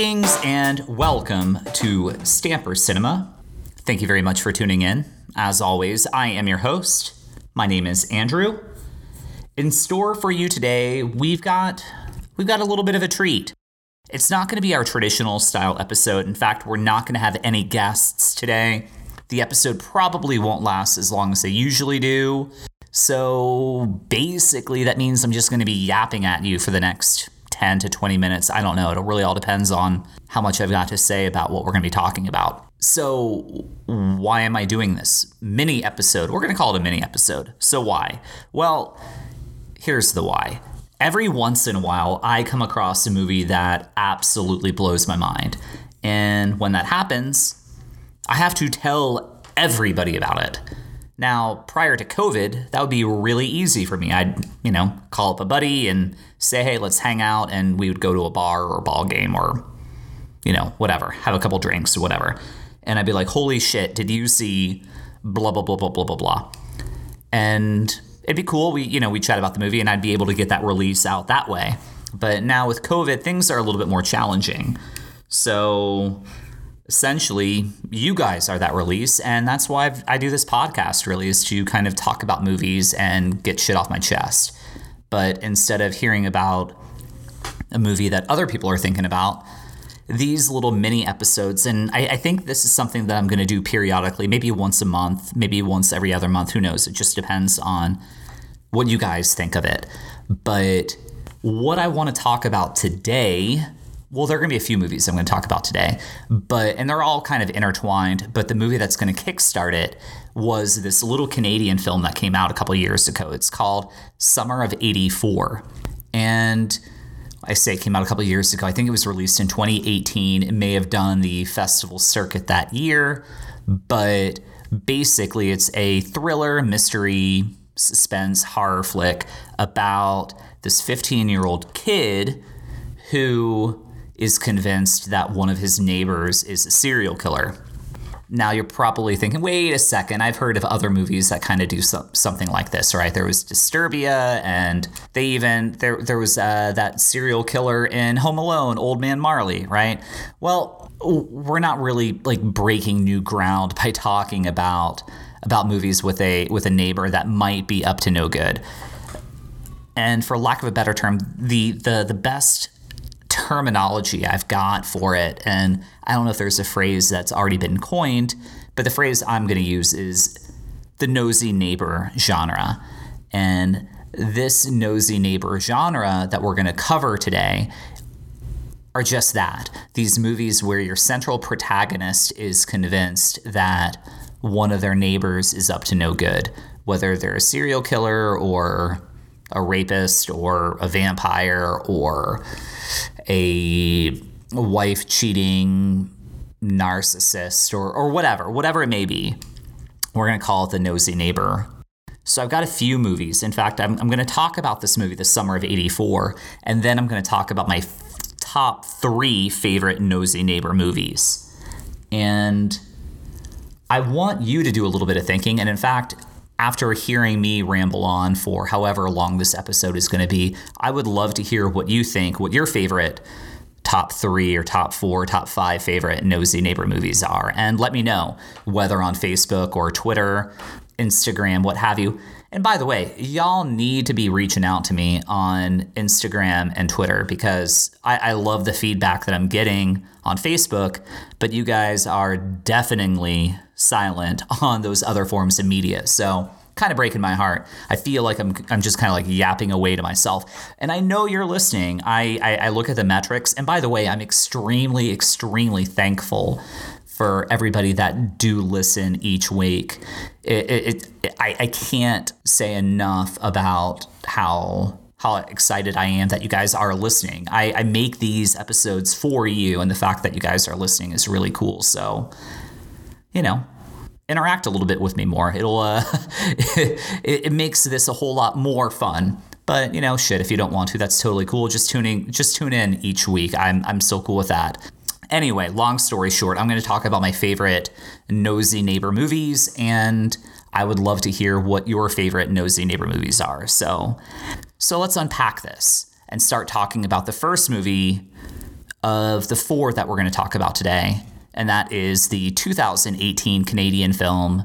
Greetings and welcome to Stamper Cinema. Thank you very much for tuning in. As always, I am your host. My name is Andrew. In store for you today, we've got we've got a little bit of a treat. It's not going to be our traditional style episode. In fact, we're not going to have any guests today. The episode probably won't last as long as they usually do. So basically, that means I'm just going to be yapping at you for the next 10 to 20 minutes. I don't know. It really all depends on how much I've got to say about what we're going to be talking about. So, why am I doing this mini episode? We're going to call it a mini episode. So, why? Well, here's the why. Every once in a while, I come across a movie that absolutely blows my mind. And when that happens, I have to tell everybody about it. Now, prior to COVID, that would be really easy for me. I'd, you know, call up a buddy and say, hey, let's hang out. And we would go to a bar or a ball game or, you know, whatever, have a couple drinks or whatever. And I'd be like, holy shit, did you see blah, blah, blah, blah, blah, blah, blah. And it'd be cool. We, you know, we chat about the movie and I'd be able to get that release out that way. But now with COVID, things are a little bit more challenging. So essentially, you guys are that release. And that's why I've, i do this podcast, really, is to kind of talk about movies and get shit off my chest. But instead of hearing about a movie that other people are thinking about, these little mini episodes, and I, I think this is something that I'm going to do periodically, maybe once a month, maybe once every other month. Who knows? It just depends on what you guys think of it. But what I want to talk about today well, there are going to be a few movies I'm going to talk about today, but and they're all kind of intertwined. But the movie that's going to kickstart it was this little Canadian film that came out a couple years ago. It's called Summer of '84, and I say it came out a couple years ago. I think it was released in 2018. It may have done the festival circuit that year, but basically, it's a thriller, mystery, suspense, horror flick about this 15 year old kid who is convinced that one of his neighbors is a serial killer. Now you're probably thinking, wait a second, I've heard of other movies that kind of do so- something like this, right? There was Disturbia, and they even there there was uh, that serial killer in Home Alone, Old Man Marley, right? Well, we're not really like breaking new ground by talking about about movies with a with a neighbor that might be up to no good. And for lack of a better term, the the the best terminology I've got for it. And I don't know if there's a phrase that's already been coined, but the phrase I'm going to use is the nosy neighbor genre. And this nosy neighbor genre that we're going to cover today are just that these movies where your central protagonist is convinced that one of their neighbors is up to no good, whether they're a serial killer or a rapist or a vampire or a wife cheating narcissist or, or whatever, whatever it may be. We're going to call it the nosy neighbor. So I've got a few movies. In fact, I'm, I'm going to talk about this movie, The Summer of 84, and then I'm going to talk about my f- top three favorite nosy neighbor movies. And I want you to do a little bit of thinking. And in fact, after hearing me ramble on for however long this episode is going to be, I would love to hear what you think, what your favorite top three or top four, top five favorite nosy neighbor movies are. And let me know whether on Facebook or Twitter, Instagram, what have you. And by the way, y'all need to be reaching out to me on Instagram and Twitter because I, I, love the feedback that I'm getting on Facebook, but you guys are deafeningly silent on those other forms of media. So kind of breaking my heart. I feel like I'm, I'm just kind of like yapping away to myself. And I know you're listening. I, I, I look at the metrics. And by the way, I'm extremely, extremely thankful for everybody that do listen each week. It, it, it, I, I can't say enough about how how excited I am that you guys are listening. I, I make these episodes for you, and the fact that you guys are listening is really cool. So, you know, interact a little bit with me more. It'll uh, it, it makes this a whole lot more fun. But you know, shit, if you don't want to, that's totally cool. Just tuning, just tune in each week. I'm I'm so cool with that. Anyway, long story short, I'm going to talk about my favorite nosy neighbor movies, and I would love to hear what your favorite nosy neighbor movies are. So, so let's unpack this and start talking about the first movie of the four that we're going to talk about today, and that is the 2018 Canadian film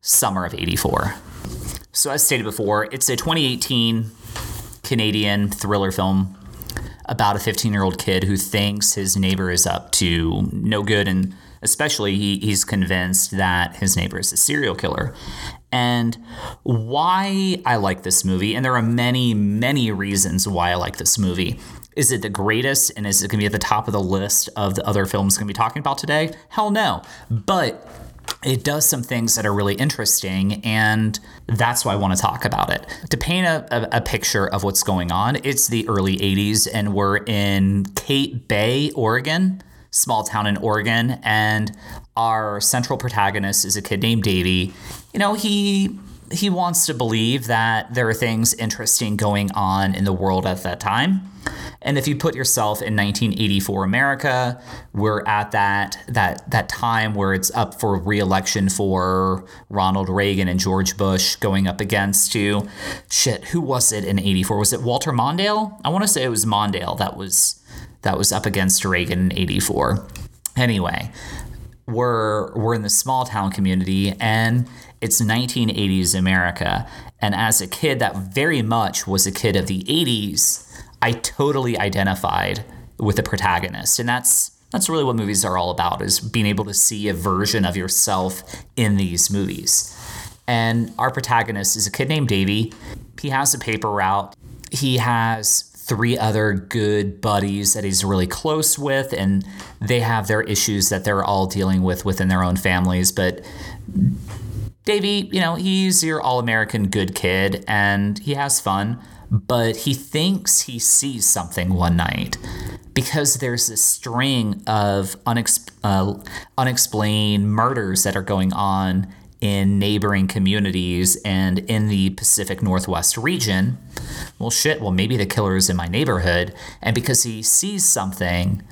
Summer of 84. So, as stated before, it's a 2018 Canadian thriller film about a 15 year old kid who thinks his neighbor is up to no good, and especially he, he's convinced that his neighbor is a serial killer. And why I like this movie, and there are many, many reasons why I like this movie. Is it the greatest and is it going to be at the top of the list of the other films going to be talking about today? Hell no. But it does some things that are really interesting, and that's why I want to talk about it. To paint a, a, a, picture of what's going on, it's the early 80s, and we're in Cape Bay, Oregon, small town in Oregon, and our central protagonist is a kid named Davy. You know, he he wants to believe that there are things interesting going on in the world at that time. And if you put yourself in 1984 America, we're at that that that time where it's up for re-election for Ronald Reagan and George Bush going up against to shit, who was it in 84? Was it Walter Mondale? I want to say it was Mondale that was that was up against Reagan in 84. Anyway, we're we're in the small town community and it's 1980s America. And as a kid that very much was a kid of the 80s, I totally identified with the protagonist. And that's that's really what movies are all about is being able to see a version of yourself in these movies. And our protagonist is a kid named Davy. He has a paper route. He has three other good buddies that he's really close with and they have their issues that they're all dealing with within their own families, but Davy, you know, he's your all-American good kid and he has fun but he thinks he sees something one night because there's this string of unex- uh, unexplained murders that are going on in neighboring communities and in the Pacific Northwest region. Well, shit, well, maybe the killer is in my neighborhood. And because he sees something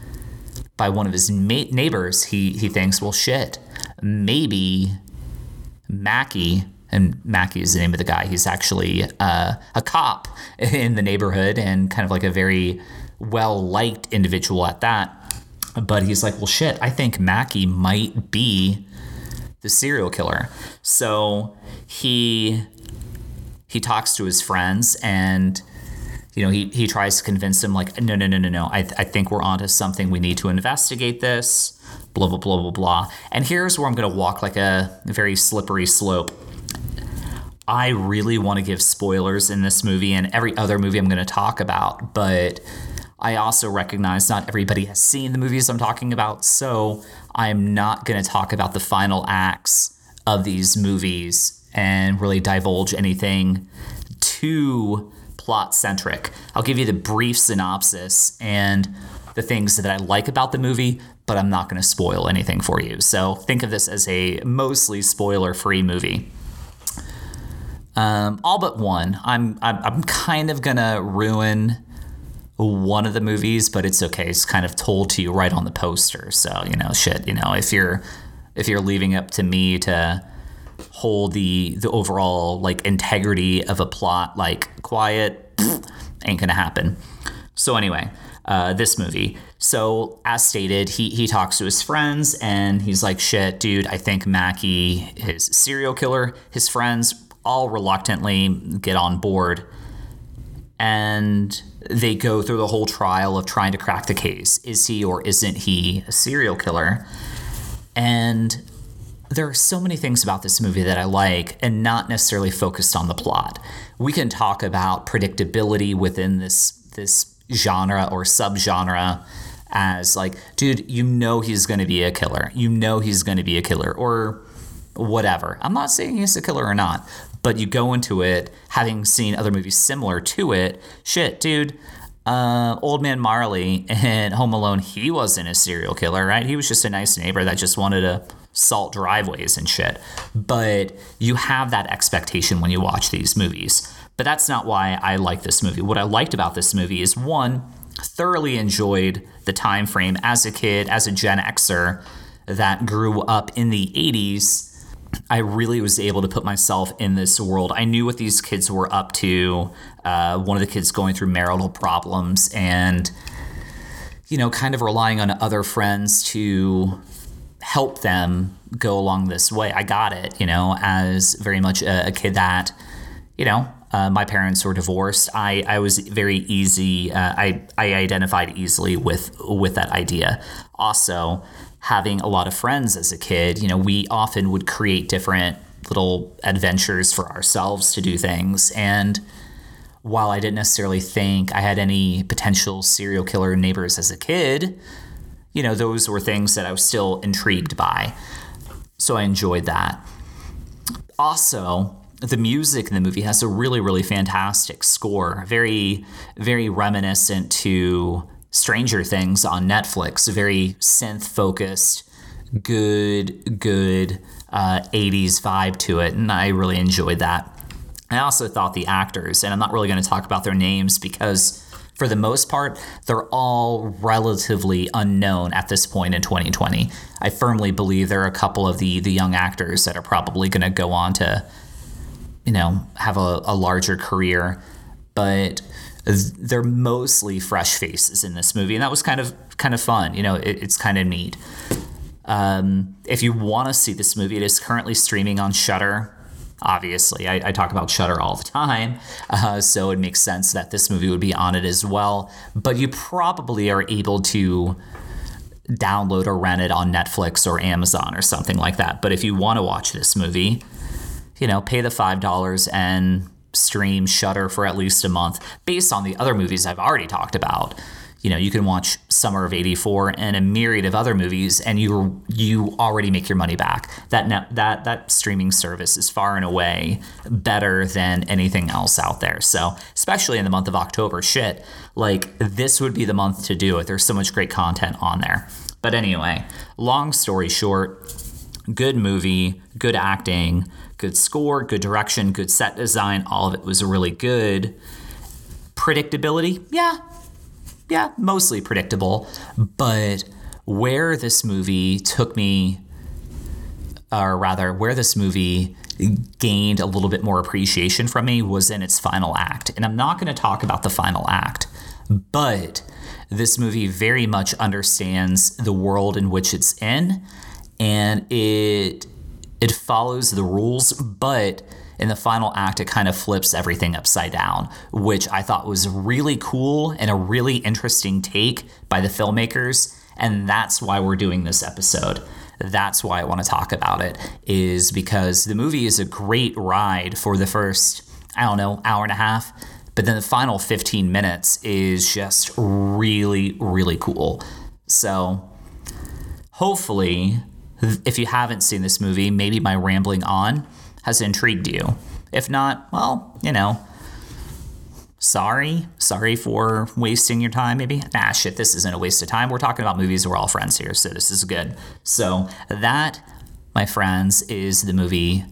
by one of his ma- neighbors, he, he thinks, well, shit, maybe Mackey and Mackey is the name of the guy. He's actually uh, a cop in the neighborhood and kind of like a very well liked individual at that. But he's like, well, shit, I think Mackey might be the serial killer. So he he talks to his friends and you know he, he tries to convince them like no no no no no. I, th- I think we're onto something. We need to investigate this. Blah blah blah blah blah. And here's where i'm going to walk like a very slippery slope. I really want to give spoilers in this movie and every other movie I'm going to talk about, but I also recognize not everybody has seen the movies I'm talking about, so I'm not going to talk about the final acts of these movies and really divulge anything too plot centric. I'll give you the brief synopsis and the things that I like about the movie, but I'm not going to spoil anything for you. So think of this as a mostly spoiler free movie. Um, all but one. I'm, I'm I'm kind of gonna ruin one of the movies, but it's okay. It's kind of told to you right on the poster. So you know, shit. You know, if you're if you're leaving up to me to hold the the overall like integrity of a plot like quiet, ain't gonna happen. So anyway, uh, this movie. So as stated, he he talks to his friends and he's like, "Shit, dude, I think Mackey is serial killer." His friends all reluctantly get on board and they go through the whole trial of trying to crack the case. Is he or isn't he a serial killer? And there are so many things about this movie that I like and not necessarily focused on the plot. We can talk about predictability within this this genre or subgenre as like, dude, you know he's going to be a killer. You know he's going to be a killer or whatever. I'm not saying he's a killer or not, but you go into it having seen other movies similar to it. Shit, dude. Uh, Old Man Marley in Home Alone, he wasn't a serial killer, right? He was just a nice neighbor that just wanted to salt driveways and shit. But you have that expectation when you watch these movies. But that's not why I like this movie. What I liked about this movie is one, thoroughly enjoyed the time frame as a kid, as a Gen Xer that grew up in the 80s I really was able to put myself in this world. I knew what these kids were up to. Uh, one of the kids going through marital problems, and you know, kind of relying on other friends to help them go along this way. I got it, you know, as very much a, a kid that, you know, uh, my parents were divorced. I, I was very easy. Uh, I, I identified easily with with that idea. Also, having a lot of friends as a kid, you know, we often would create different little adventures for ourselves to do things. And while I didn't necessarily think I had any potential serial killer neighbors as a kid, you know, those were things that I was still intrigued by. So I enjoyed that. Also, the music in the movie has a really, really fantastic score, very, very reminiscent to Stranger Things on Netflix, very synth focused, good, good uh, 80s vibe to it. And I really enjoyed that. I also thought the actors, and I'm not really going to talk about their names because for the most part, they're all relatively unknown at this point in 2020. I firmly believe there are a couple of the the young actors that are probably going to go on to, you know, have a, a larger career, but they're mostly fresh faces in this movie, and that was kind of kind of fun. You know, it, it's kind of neat. Um, if you want to see this movie, it is currently streaming on Shudder. Obviously, I, I talk about Shudder all the time, uh, so it makes sense that this movie would be on it as well. But you probably are able to download or rent it on Netflix or Amazon or something like that. But if you want to watch this movie, you know, pay the five dollars and stream Shudder for at least a month based on the other movies I've already talked about. You know, you can watch Summer of '84 and a myriad of other movies, and you you already make your money back. That net, that that streaming service is far and away better than anything else out there. So, especially in the month of October, shit, like this would be the month to do it. There's so much great content on there. But anyway, long story short, good movie, good acting, good score, good direction, good set design. All of it was really good. Predictability, yeah, yeah, mostly predictable. But where this movie took me, or rather, where this movie gained a little bit more appreciation from me was in its final act. And I'm not going to talk about the final act, but this movie very much understands the world in which it's in and it it follows the rules, but in the final act, it kind of flips everything upside down, which I thought was really cool and a really interesting take by the filmmakers. And that's why we're doing this episode. That's why I want to talk about it, is because the movie is a great ride for the first, I don't know, hour and a half. But then the final 15 minutes is just really, really cool. So hopefully, if you haven't seen this movie, maybe my rambling on has intrigued you. If not, well, you know, sorry. Sorry for wasting your time, maybe. Nah, shit, this isn't a waste of time. We're talking about movies. We're all friends here, so this is good. So, that, my friends, is the movie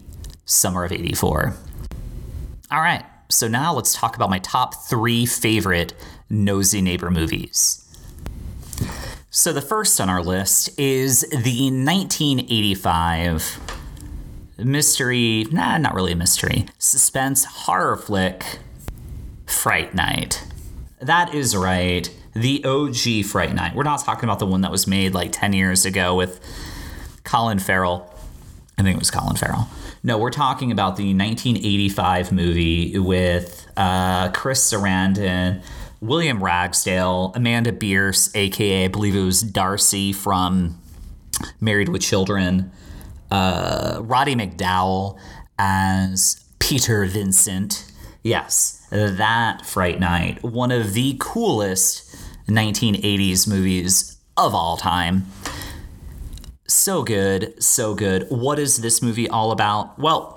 Summer of 84. All right, so now let's talk about my top three favorite Nosy Neighbor movies. So the first on our list is the 1985 mystery, nah, not really a mystery, suspense horror flick, Fright Night. That is right, the OG Fright Night. We're not talking about the one that was made like 10 years ago with Colin Farrell. I think it was Colin Farrell. No, we're talking about the 1985 movie with uh, Chris Sarandon William Ragsdale, Amanda Bearse, aka I believe it was Darcy from Married with Children, uh, Roddy McDowall as Peter Vincent. Yes, that Fright Night, one of the coolest 1980s movies of all time. So good, so good. What is this movie all about? Well,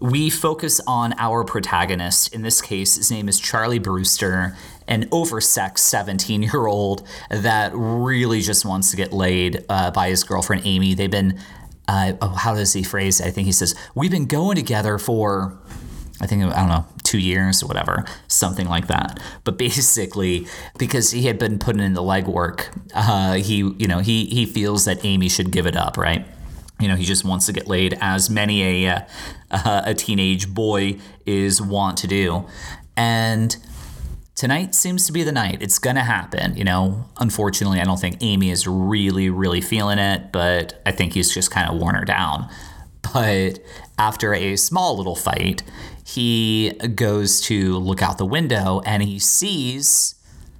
we focus on our protagonist. In this case, his name is Charlie Brewster, an oversexed 17 year old that really just wants to get laid uh, by his girlfriend Amy. They've been, uh, oh, how does he phrase it? I think he says, We've been going together for. I think I don't know two years or whatever, something like that. But basically, because he had been putting in the legwork, uh, he you know he he feels that Amy should give it up, right? You know he just wants to get laid as many a uh, a teenage boy is want to do and tonight seems to be the night. It's going to happen. You know, unfortunately, I don't think Amy is really, really feeling it, but I think he's just kind of worn her down. But after a small little fight, he goes to look out the window and he sees,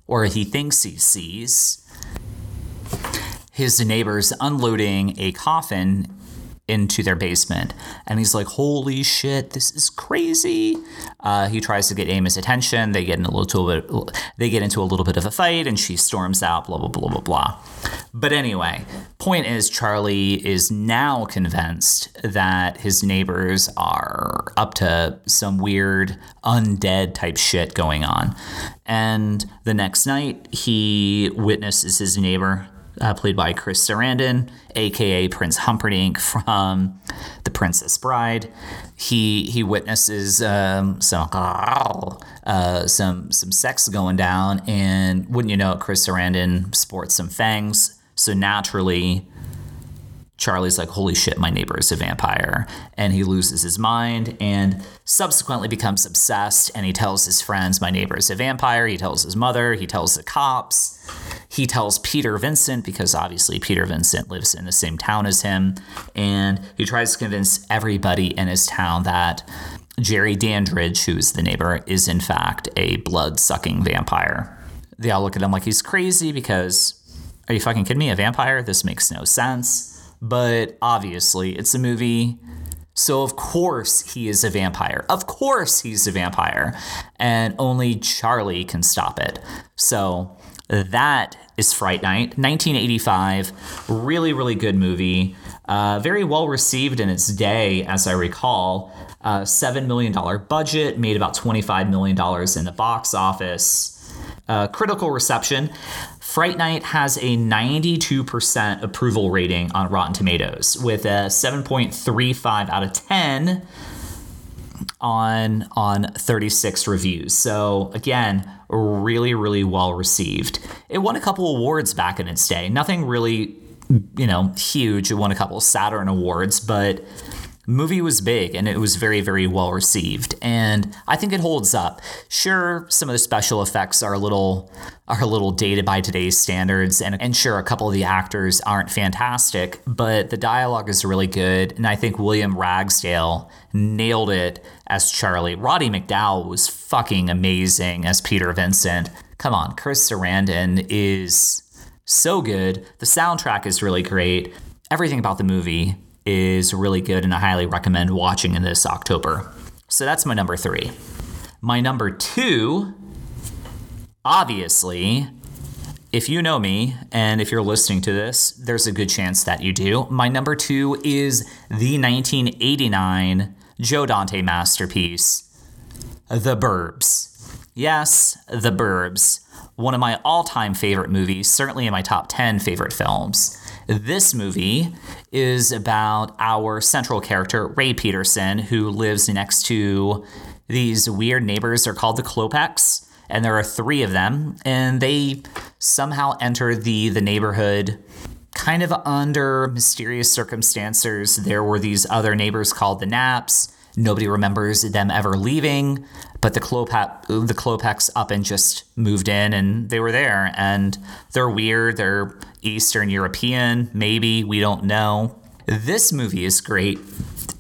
or he thinks he sees, his neighbors unloading a coffin into their basement. And he's like, holy shit, this is crazy. Uh, he tries to get Amy's attention. They get in a little bit, they get into a little bit of a fight and she storms out, blah, blah, blah, blah, blah. But anyway, point is Charlie is now convinced that his neighbors are up to some weird undead type shit going on. And the next night, he witnesses his neighbor uh, played by Chris Sarandon, aka Prince Humperdinck from The Princess Bride. He he witnesses um, some uh, some some sex going down, and wouldn't you know it, Chris Sarandon sports some fangs, so naturally. Charlie's like, holy shit, my neighbor is a vampire. And he loses his mind and subsequently becomes obsessed. And he tells his friends, my neighbor is a vampire. He tells his mother, he tells the cops. He tells Peter Vincent, because obviously Peter Vincent lives in the same town as him, and he tries to convince everybody in his town that Jerry Dandridge, who's the neighbor, is in fact a blood sucking vampire. They all look at him like he's crazy because, are you fucking kidding me? A vampire? This makes no sense. But obviously, it's a movie. So, of course, he is a vampire. Of course, he's a vampire. And only Charlie can stop it. So, that is Fright Night, 1985. Really, really good movie. Uh, very well received in its day, as I recall. Uh, $7 million budget, made about $25 million in the box office. Uh, critical reception. Fright Night has a 92% approval rating on Rotten Tomatoes, with a 7.35 out of 10 on on 36 reviews. So again, really really well received. It won a couple awards back in its day. Nothing really, you know, huge. It won a couple Saturn awards, but movie was big and it was very very well received and i think it holds up. Sure some of the special effects are a little are a little dated by today's standards and, and sure a couple of the actors aren't fantastic but the dialogue is really good and i think william ragsdale nailed it as charlie. Roddy McDowall was fucking amazing as peter vincent. Come on chris sarandon is so good. The soundtrack is really great. Everything about the movie is really good and I highly recommend watching in this October. So that's my number three. My number two, obviously, if you know me and if you're listening to this, there's a good chance that you do. My number two is the 1989 Joe Dante masterpiece, The Burbs. Yes, The Burbs. One of my all time favorite movies, certainly in my top 10 favorite films. This movie is about our central character, Ray Peterson, who lives next to these weird neighbors. They're called the Klopeks, and there are three of them, and they somehow enter the, the neighborhood kind of under mysterious circumstances. There were these other neighbors called the Knapps. Nobody remembers them ever leaving, but the Klopek, the Klopeks up and just moved in, and they were there. And they're weird. They're Eastern European, maybe we don't know. This movie is great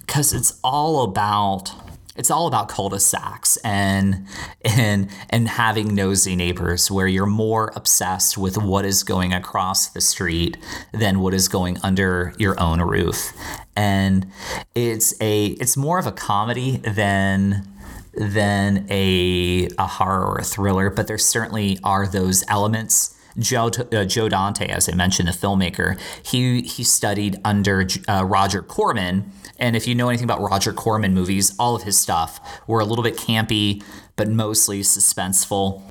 because it's all about it's all about cul-de-sacs and and and having nosy neighbors where you're more obsessed with what is going across the street than what is going under your own roof. And it's a it's more of a comedy than than a a horror or a thriller but there certainly are those elements Joe, uh, Joe Dante, as I mentioned, the filmmaker, he he studied under uh, Roger Corman, and if you know anything about Roger Corman movies, all of his stuff were a little bit campy, but mostly suspenseful.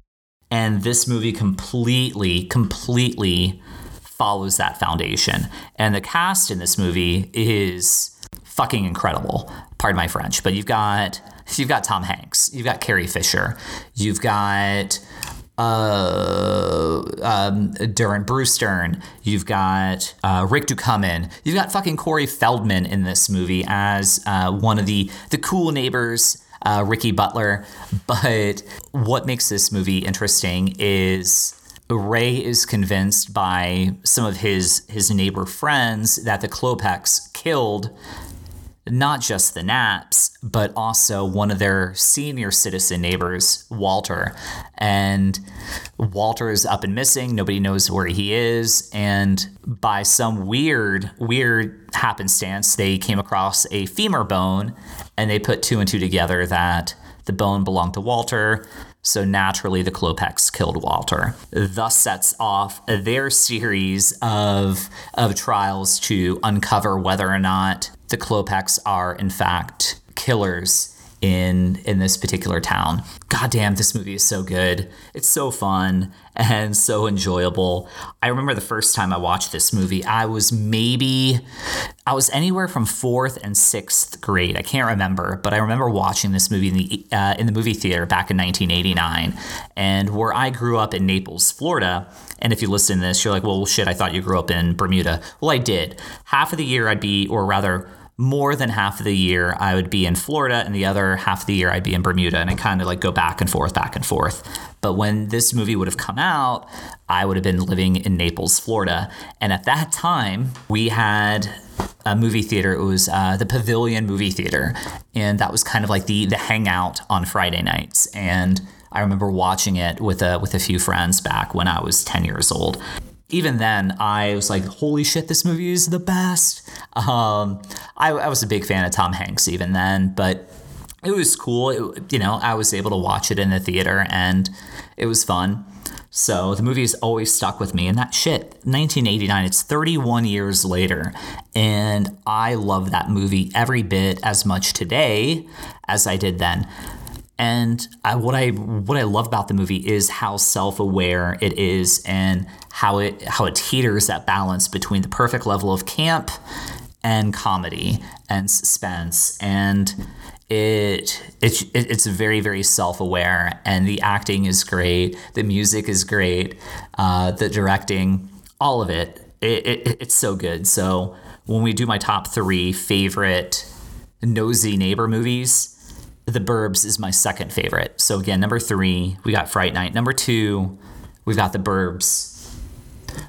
And this movie completely, completely follows that foundation. And the cast in this movie is fucking incredible. Pardon my French, but you've got you've got Tom Hanks, you've got Carrie Fisher, you've got uh, um, Duran Bruce Dern. You've got uh, Rick Ducommun. You've got fucking Corey Feldman in this movie as uh, one of the the cool neighbors. uh, Ricky Butler. But what makes this movie interesting is Ray is convinced by some of his his neighbor friends that the Klopeks killed not just the Knapps, but also one of their senior citizen neighbors, Walter. And Walter is up and missing. Nobody knows where he is. And by some weird, weird happenstance, they came across a femur bone and they put two and two together that the bone belonged to Walter. So naturally, the Klopeks killed Walter. Thus sets off their series of, of trials to uncover whether or not the Klopeks are, in fact, killers in in this particular town. God damn, this movie is so good. It's so fun and so enjoyable. I remember the first time I watched this movie, I was maybe I was anywhere from fourth and sixth grade. I can't remember, but I remember watching this movie in the uh, in the movie theater back in 1989. And where I grew up in Naples, Florida. And if you listen to this, you're like, well, shit, I thought you grew up in Bermuda. Well, I did. Half of the year I'd be, or rather more than half of the year I would be in Florida and the other half of the year I'd be in Bermuda and I kind of like go back and forth back and forth. But when this movie would have come out, I would have been living in Naples, Florida. And at that time, we had a movie theater. It was uh, the Pavilion Movie Theater, and that was kind of like the the hangout on Friday nights. And I remember watching it with a with a few friends back when I was ten years old even then, I was like, holy shit, this movie is the best. Um, I, I, was a big fan of Tom Hanks even then, but it was cool. It, you know, I was able to watch it in the theater and it was fun. So the movie has always stuck with me. And that shit, 1989, it's 31 years later. And I love that movie every bit as much today as I did then. And I, what I what I love about the movie is how self-aware it is and how it how it teeters that balance between the perfect level of camp and comedy and suspense. And it, it it's very very self-aware and the acting is great the music is great uh, the directing all of it, it, it it's so good. So when we do my top three favorite nosy neighbor movies the Burbs is my second favorite. So again, number three, we got Fright Night. Number two, we've got The Burbs.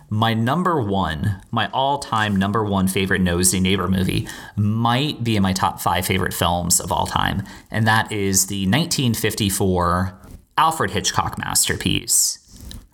My number one, my all time number one favorite nosy neighbor movie might be in my top five favorite films of all time. And that is the 1954 Alfred Hitchcock masterpiece,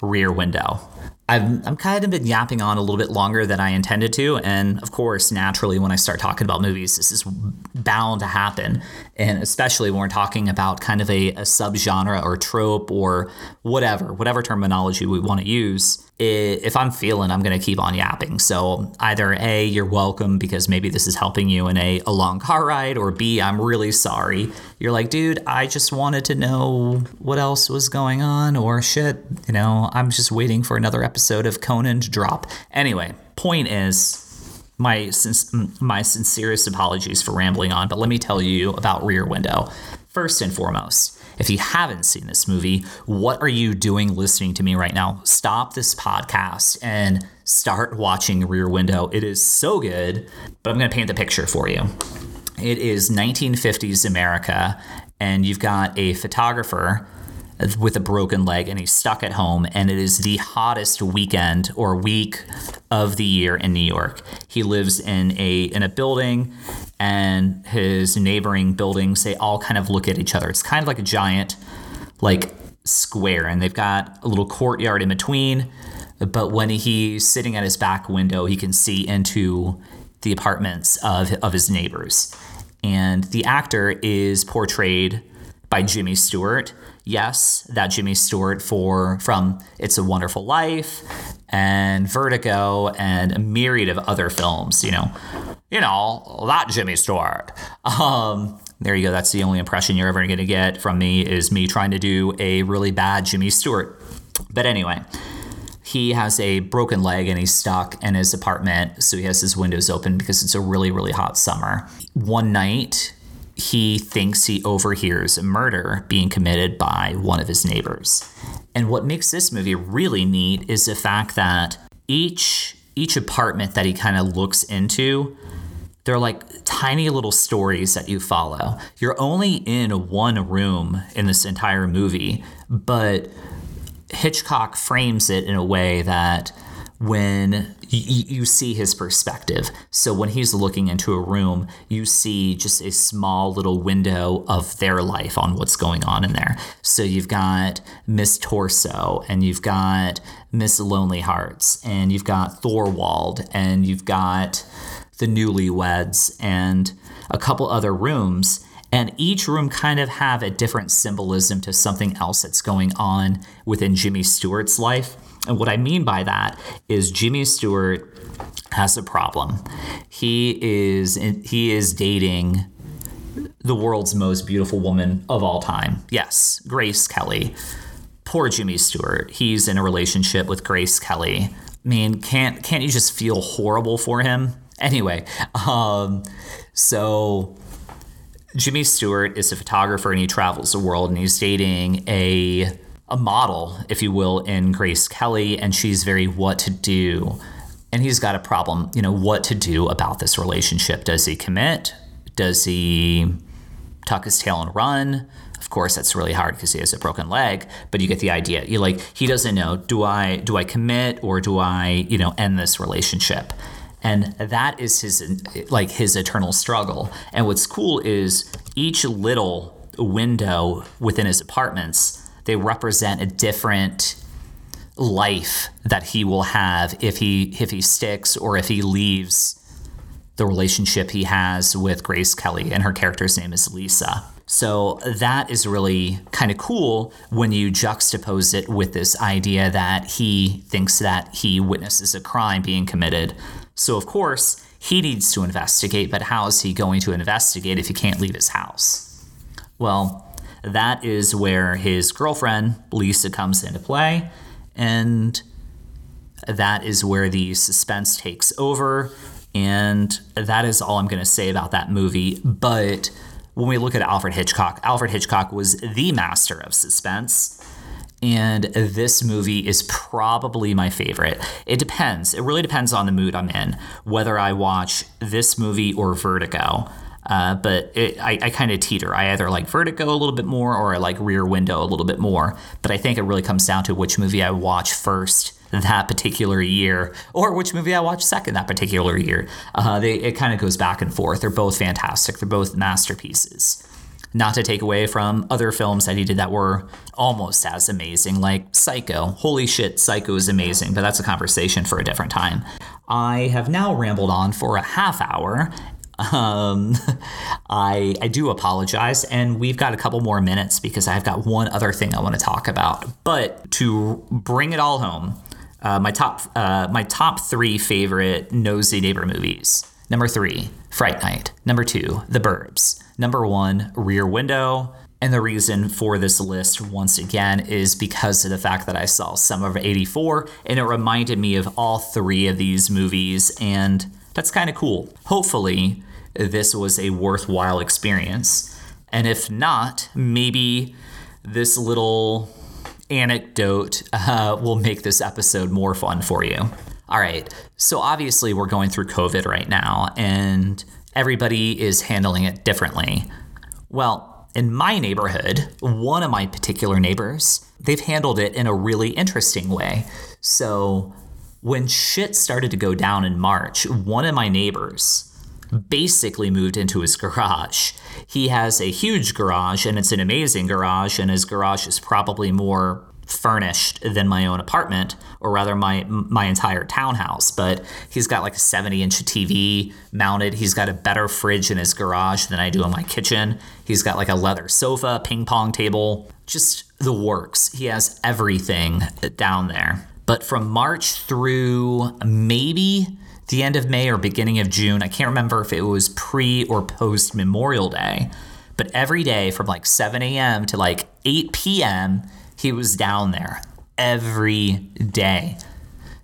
Rear Window. I've, I'm kind of been yapping on a little bit longer than I intended to. And of course, naturally, when I start talking about movies, this is bound to happen. And especially when we're talking about kind of a, a subgenre or trope or whatever, whatever terminology we want to use if I'm feeling, I'm going to keep on yapping. So either A, you're welcome because maybe this is helping you in a, a long car ride, or B, I'm really sorry. You're like, dude, I just wanted to know what else was going on, or shit, you know, I'm just waiting for another episode of Conan to drop. Anyway, point is, my my sincerest apologies for rambling on, but let me tell you about Rear Window. First and foremost, if you haven't seen this movie, what are you doing listening to me right now? Stop this podcast and start watching Rear Window. It is so good, but I'm going to paint the picture for you. It is 1950s America, and you've got a photographer with a broken leg and he's stuck at home and it is the hottest weekend or week of the year in New York. He lives in a in a building and his neighboring buildings they all kind of look at each other. It's kind of like a giant like square and they've got a little courtyard in between but when he's sitting at his back window he can see into the apartments of of his neighbors. And the actor is portrayed by Jimmy Stewart yes, that Jimmy Stewart for from It's a Wonderful Life and Vertigo and a myriad of other films, you know. You know, that Jimmy Stewart. Um, there you go. That's the only impression you're ever going to get from me is me trying to do a really bad Jimmy Stewart. But anyway, he has a broken leg and he's stuck in his apartment, so he has his windows open because it's a really really hot summer. One night, he thinks he overhears a murder being committed by one of his neighbors. And what makes this movie really neat is the fact that each each apartment that he kind of looks into, they're like tiny little stories that you follow. You're only in one room in this entire movie, but Hitchcock frames it in a way that when y- you see his perspective. So when he's looking into a room, you see just a small little window of their life on what's going on in there. So you've got Miss Torso, and you've got Miss Lonely Hearts, and you've got Thorwald, and you've got the newlyweds, and a couple other rooms and each room kind of have a different symbolism to something else that's going on within Jimmy Stewart's life. And what I mean by that is Jimmy Stewart has a problem. He is he is dating the world's most beautiful woman of all time. Yes, Grace Kelly. Poor Jimmy Stewart. He's in a relationship with Grace Kelly. I mean, can't can't you just feel horrible for him? Anyway, um, so Jimmy Stewart is a photographer and he travels the world and he's dating a a model, if you will, in Grace Kelly, and she's very what to do. And he's got a problem, you know, what to do about this relationship. Does he commit? Does he tuck his tail and run? Of course, that's really hard because he has a broken leg, but you get the idea. You like he doesn't know, do I do I commit or do I, you know, end this relationship? and that is his like his eternal struggle and what's cool is each little window within his apartments they represent a different life that he will have if he if he sticks or if he leaves the relationship he has with Grace Kelly and her character's name is Lisa. So that is really kind of cool when you juxtapose it with this idea that he thinks that he witnesses a crime being committed so, of course, he needs to investigate, but how is he going to investigate if he can't leave his house? Well, that is where his girlfriend, Lisa, comes into play, and that is where the suspense takes over. And that is all I'm going to say about that movie. But when we look at Alfred Hitchcock, Alfred Hitchcock was the master of suspense. And this movie is probably my favorite. It depends. It really depends on the mood I'm in, whether I watch this movie or Vertigo. Uh, but it, I, I kind of teeter. I either like Vertigo a little bit more or I like Rear Window a little bit more. But I think it really comes down to which movie I watch first that particular year or which movie I watch second that particular year. Uh, they, it kind of goes back and forth. They're both fantastic, they're both masterpieces. Not to take away from other films that he did that were almost as amazing, like Psycho. Holy shit, Psycho is amazing, but that's a conversation for a different time. I have now rambled on for a half hour. Um, I I do apologize, and we've got a couple more minutes because I've got one other thing I want to talk about. But to bring it all home, uh, my top uh, my top three favorite nosy neighbor movies. Number three, Fright Night. Number two, The Burbs. Number one, Rear Window. And the reason for this list, once again, is because of the fact that I saw Summer of 84, and it reminded me of all three of these movies, and that's kind of cool. Hopefully, this was a worthwhile experience. And if not, maybe this little anecdote uh, will make this episode more fun for you. All right, so obviously, we're going through COVID right now, and everybody is handling it differently. Well, in my neighborhood, one of my particular neighbors, they've handled it in a really interesting way. So, when shit started to go down in March, one of my neighbors basically moved into his garage. He has a huge garage and it's an amazing garage, and his garage is probably more furnished than my own apartment or rather my my entire townhouse. But he's got like a 70 inch TV mounted. He's got a better fridge in his garage than I do in my kitchen. He's got like a leather sofa ping pong table just the works. He has everything down there. But from March through maybe the end of May or beginning of June I can't remember if it was pre or post Memorial Day but every day from like 7 a.m. to like 8 p.m he was down there every day.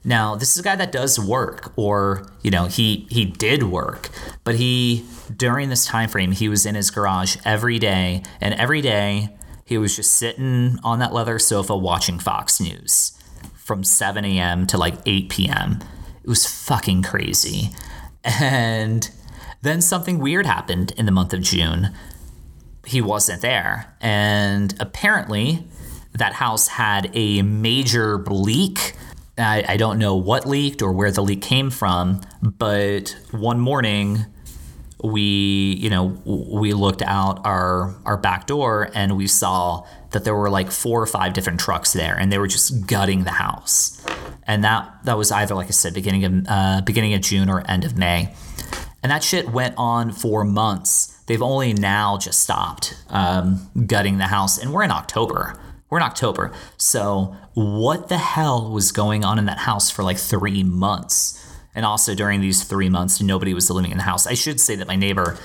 Now, this is a guy that does work, or you know, he he did work, but he during this time frame he was in his garage every day, and every day he was just sitting on that leather sofa watching Fox News from 7 a.m. to like 8 p.m. It was fucking crazy, and Then something weird happened in the month of June. He wasn't there. And apparently, that house had a major leak. I, I don't know what leaked or where the leak came from, but one morning, we you know we looked out our our back door and we saw that there were like four or five different trucks there and they were just gutting the house and that that was either like i said beginning of uh, beginning of june or end of may and that shit went on for months they've only now just stopped um, gutting the house and we're in october we're in october so what the hell was going on in that house for like three months and also during these three months, nobody was living in the house. I should say that my neighbor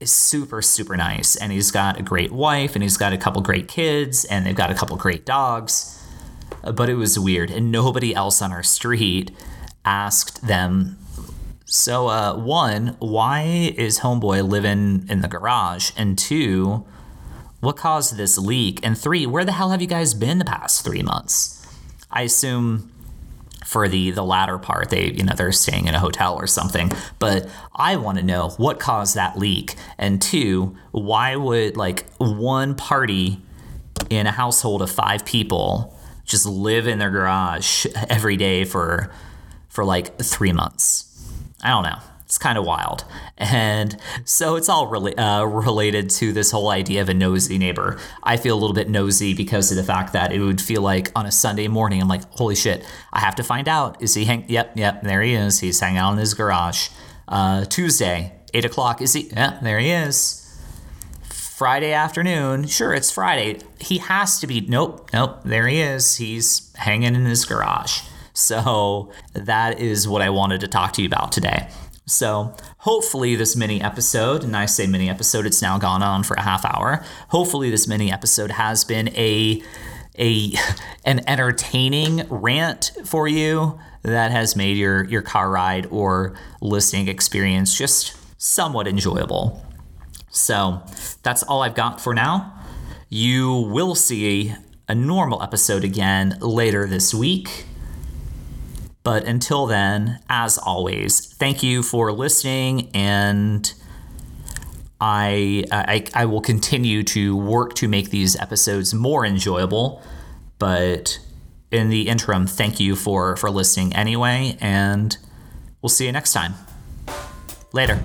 is super, super nice. And he's got a great wife and he's got a couple great kids and they've got a couple great dogs. But it was weird. And nobody else on our street asked them. So, uh, one, why is Homeboy living in the garage? And two, what caused this leak? And three, where the hell have you guys been the past three months? I assume for the the latter part they you know they're staying in a hotel or something but i want to know what caused that leak and two why would like one party in a household of five people just live in their garage every day for for like three months i don't know it's kind of wild. And so it's all really uh, related to this whole idea of a nosy neighbor. I feel a little bit nosy because of the fact that it would feel like on a Sunday morning, I'm like, holy shit, I have to find out. Is he hang? Yep, yep, there he is. He's hanging out in his garage. Uh, Tuesday, eight o'clock. Is he? Yeah, there he is. Friday afternoon. Sure, it's Friday. He has to be. Nope, nope. There he is. He's hanging in his garage. So that is what I wanted to talk to you about today. So, hopefully, this mini episode, and I say mini episode, it's now gone on for a half hour. Hopefully, this mini episode has been a a an entertaining rant for you that has made your your car ride or listening experience just somewhat enjoyable. So, that's all I've got for now. You will see a normal episode again later this week. But until then, as always, thank you for listening and I, I, I will continue to work to make these episodes more enjoyable. But in the interim, thank you for for listening anyway, and we'll see you next time. Later.